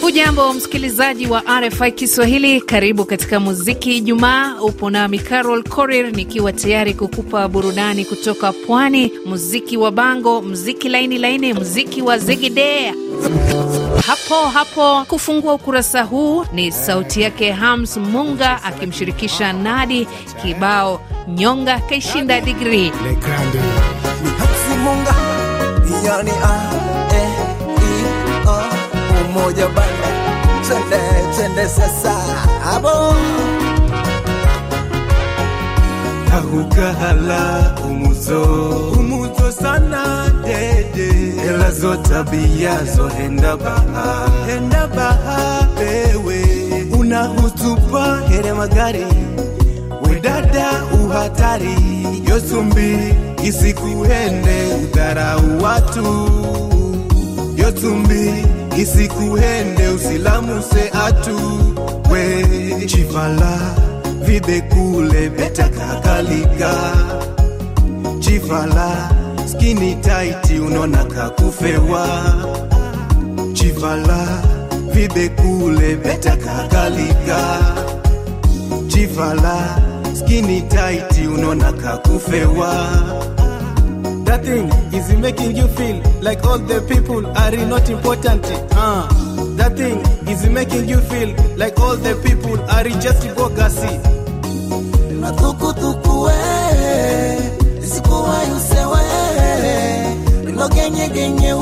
Hujambo msikilizaji wa RFI Kiswahili, karibu katika muziki Ijumaa. Upo nami Carol Korir nikiwa tayari kukupa burudani kutoka pwani, muziki wa bango, muziki laini laini, muziki wa zegedea hapo hapo. Kufungua ukurasa huu ni sauti yake Hams Munga akimshirikisha Nadi, kibao nyonga kaishinda digrii. Munga yani a e i o umoja banda twende twende sasa abo ahukahala umuzo. Umuzo sana dede. Ela zo tabia zo henda baha. Henda baha bewe unahutupa here magari wedada uhatari. Yosumbi isikuhende udharau watu yotumbi isikuhende usilamuse atu. We chivala vibekule betakakalika chivala skini taiti unona kakufewa chivala vibekule betakakalika chivala skini taiti unaona kakufewa That thing is making you feel like all the people are not important. Uh, that thing is making you feel like all the people are just bogazi. natukutuku we rilogenyegenye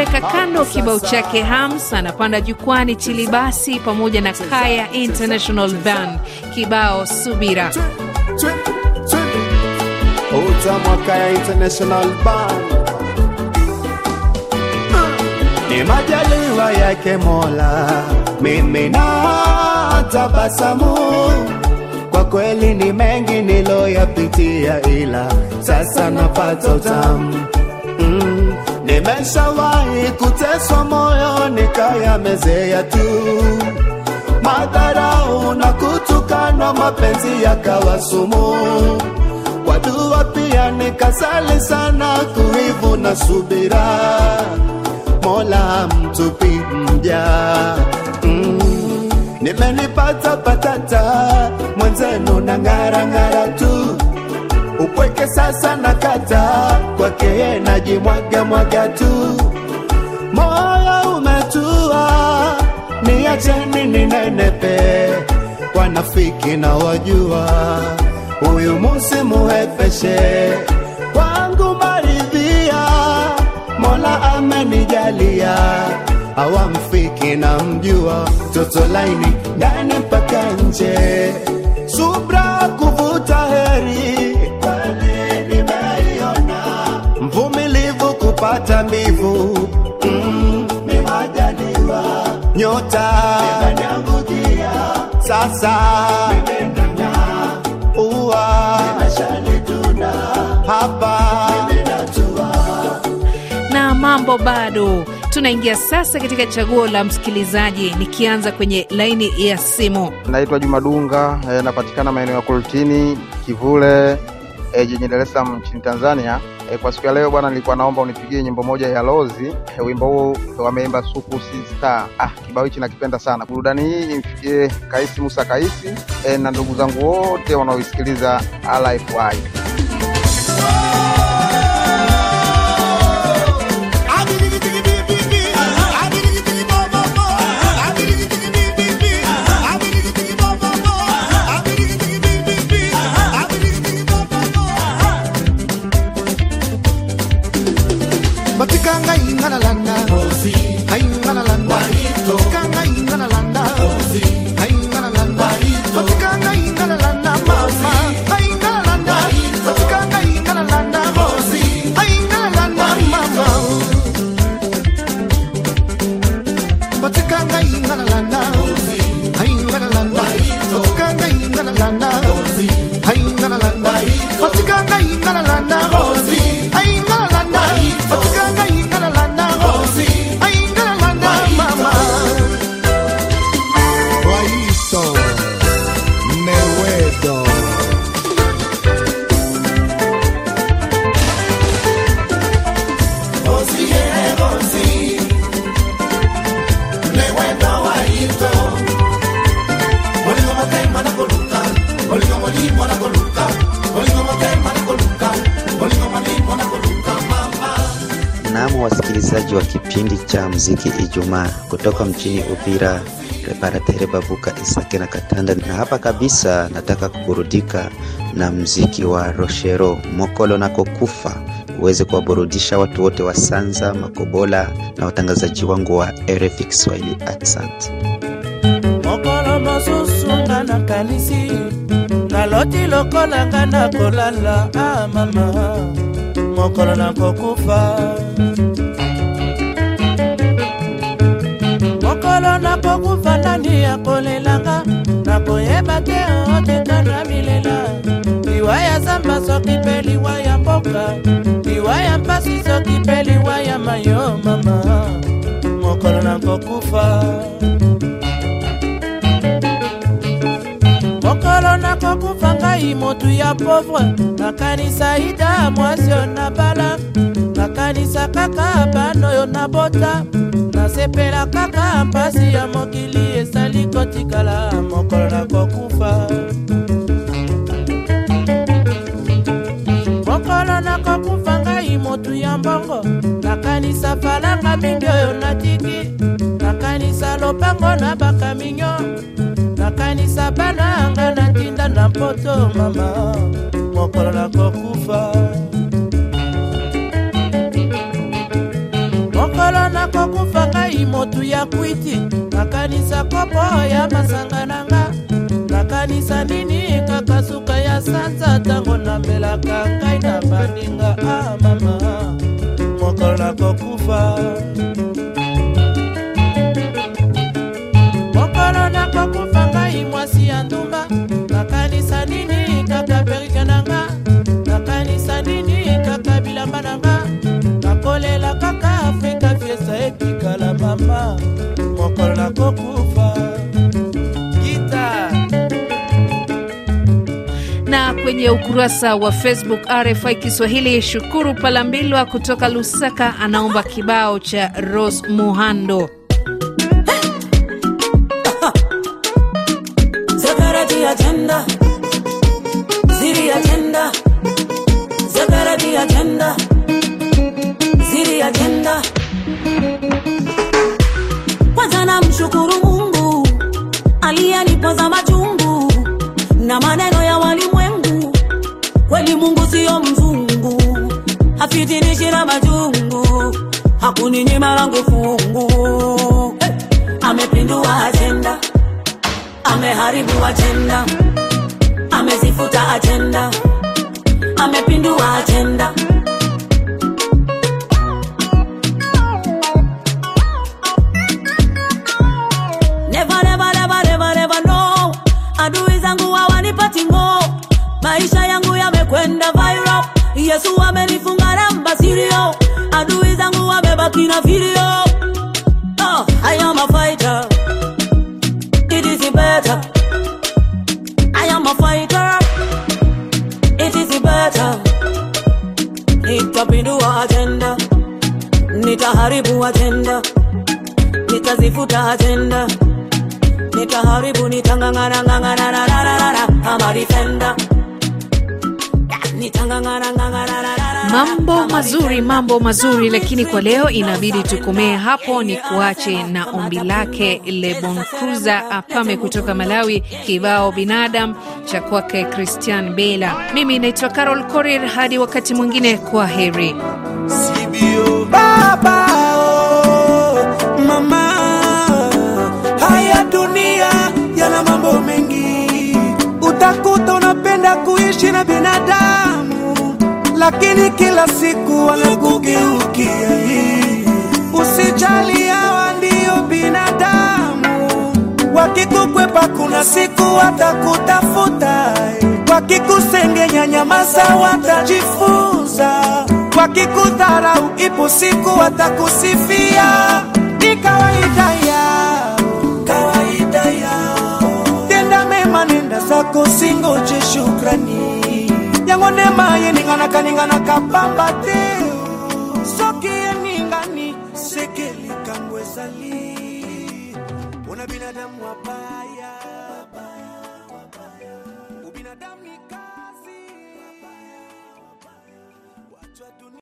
Nikiweka kando kibao chake Hams anapanda jukwani Chilibasi pamoja na Kaya International Band, kibao Subira. Kaya International Band ni majaliwa yake Mola, mimi na tabasamu. Kwa kweli ni mengi niloyapitia, ila sasa napata utamu. Nimeshawahi kuteswa moyo nikayamezea tu madharau na kutukana, mapenzi yakawa sumu. Kwa dua pia nikasali sana, kuivu na subira, Mola mtupi mja mm. Nimenipata patata mwenzenu na ng'ara ng'ara tu upweke sasa na kata kwake najimwaga mwaga tu, moyo umetua, niacheni ninenepe, wanafiki na wajua, huyu musimuhepeshe kwangu maridhia, Mola amenijalia. Awamfiki na mjua, toto laini ndani mpaka nje, subra kuvuta heri kupata mbivu mm, nyota. Imeniangukia sasa. Nimendanya ua nimeshalituna hapa. Nimenatua na mambo bado. Tunaingia sasa katika chaguo la msikilizaji, nikianza kwenye laini ya simu. Naitwa Juma Dunga, eh, napatikana maeneo ya kultini Kivule eh, jijini Dar es Salaam nchini Tanzania. Eh, kwa siku ya leo bwana, nilikuwa naomba unipigie nyimbo moja ya Lozi. E, wimbo huu wameimba Suku Si. Ah, kibao hichi nakipenda sana. Burudani hii imfikie Kaisi Musa Kaisi e, na ndugu zangu wote wanaoisikiliza RFI. Mtangazaji wa kipindi cha muziki Ijumaa. Kutoka mjini Uvira, Reparatere Babuka Isake na Katanda, na hapa kabisa nataka kuburudika na muziki wa Roshero Mokolo nako kufa uweze kuwaburudisha watu wote wa Sanza, Makobola na watangazaji wangu wa RFI Kiswahili. Accent mokolo mosusunga na kanisi naloti lokolanga na kolala. Ah, mama. Mokolo mokolo nakokufa nani akolelanga nakoyeba te oteka na milela liwa ya zamba soki mpe liwa ya mboka. Liwa ya mpasi soki mpe liwa ya mayo mama. Mokolo nakokufa mokolo nakokufa ngai motu ya pauvre. Nakanisa ida mwasi oyo nabala nakanisa kaka bana oyo nabota nasepela kaka mpasi ya mokili esali kotikala mokolo nakokufa mokolo nakokufa ngai motu ya mbongo. Nakanisa falanga mingi oyo natiki nakanisa lopango na bakaminyo. Nakanisa bana anga natinda na poto mama. Mokolo nakokufa mokolo nakokufa ngai motu ya kwiti. Nakanisa kopo ya masanga nanga nakanisa nini kaka suka ya sanza ntango namelaka ngai na baninga. Ah mama. Mokolo nakokufa mokolo nakokufa gita. Na kwenye ukurasa wa Facebook RFI Kiswahili, Shukuru Palambilwa kutoka Lusaka anaomba kibao cha Rose Muhando. Zagarati agenda, ziri agenda, zagarati agenda, hafitinishi na majungu, hakuninyima langu fungu. Hey! Amepindua ajenda ameharibu ajenda, amezifuta ajenda, amepindua ajenda. Maisha yangu yamekwenda viral. Yesu amenifunga namba adui zangu wamebaki na video. Oh, I am a fighter it is better. I am a fighter. It is better. Nitapindua agenda, nitaharibu agenda, nitazifuta agenda, nitaharibu, nitang'ang'ana ng'ang'ana na Mambo mazuri, mambo mazuri, lakini kwa leo inabidi tukomee hapo. Ni kuache na ombi lake Lebon Cruiser Apame kutoka Malawi, kibao binadam cha kwake Christian Bela. Mimi naitwa Carol Korir, hadi wakati mwingine, kwa heri. Oh, mama, haya dunia yana mambo mengi. Utakuta unapenda kuishi na binadamu, lakini kila siku wanakugeukia. Usijali, hawa ndio binadamu. Wakikukwepa kuna siku watakutafuta, wakikusengenya nyamaza, watajifunza. Wakikudharau ipo siku watakusifia. Ni kawaida yao, kawaida yao. Tenda mema, nenda zako, singoje shukrani. yango nde mayeninganaka ninganaka pamba te. Soki eningani seke likambo ezali. Mpona binadamu apa.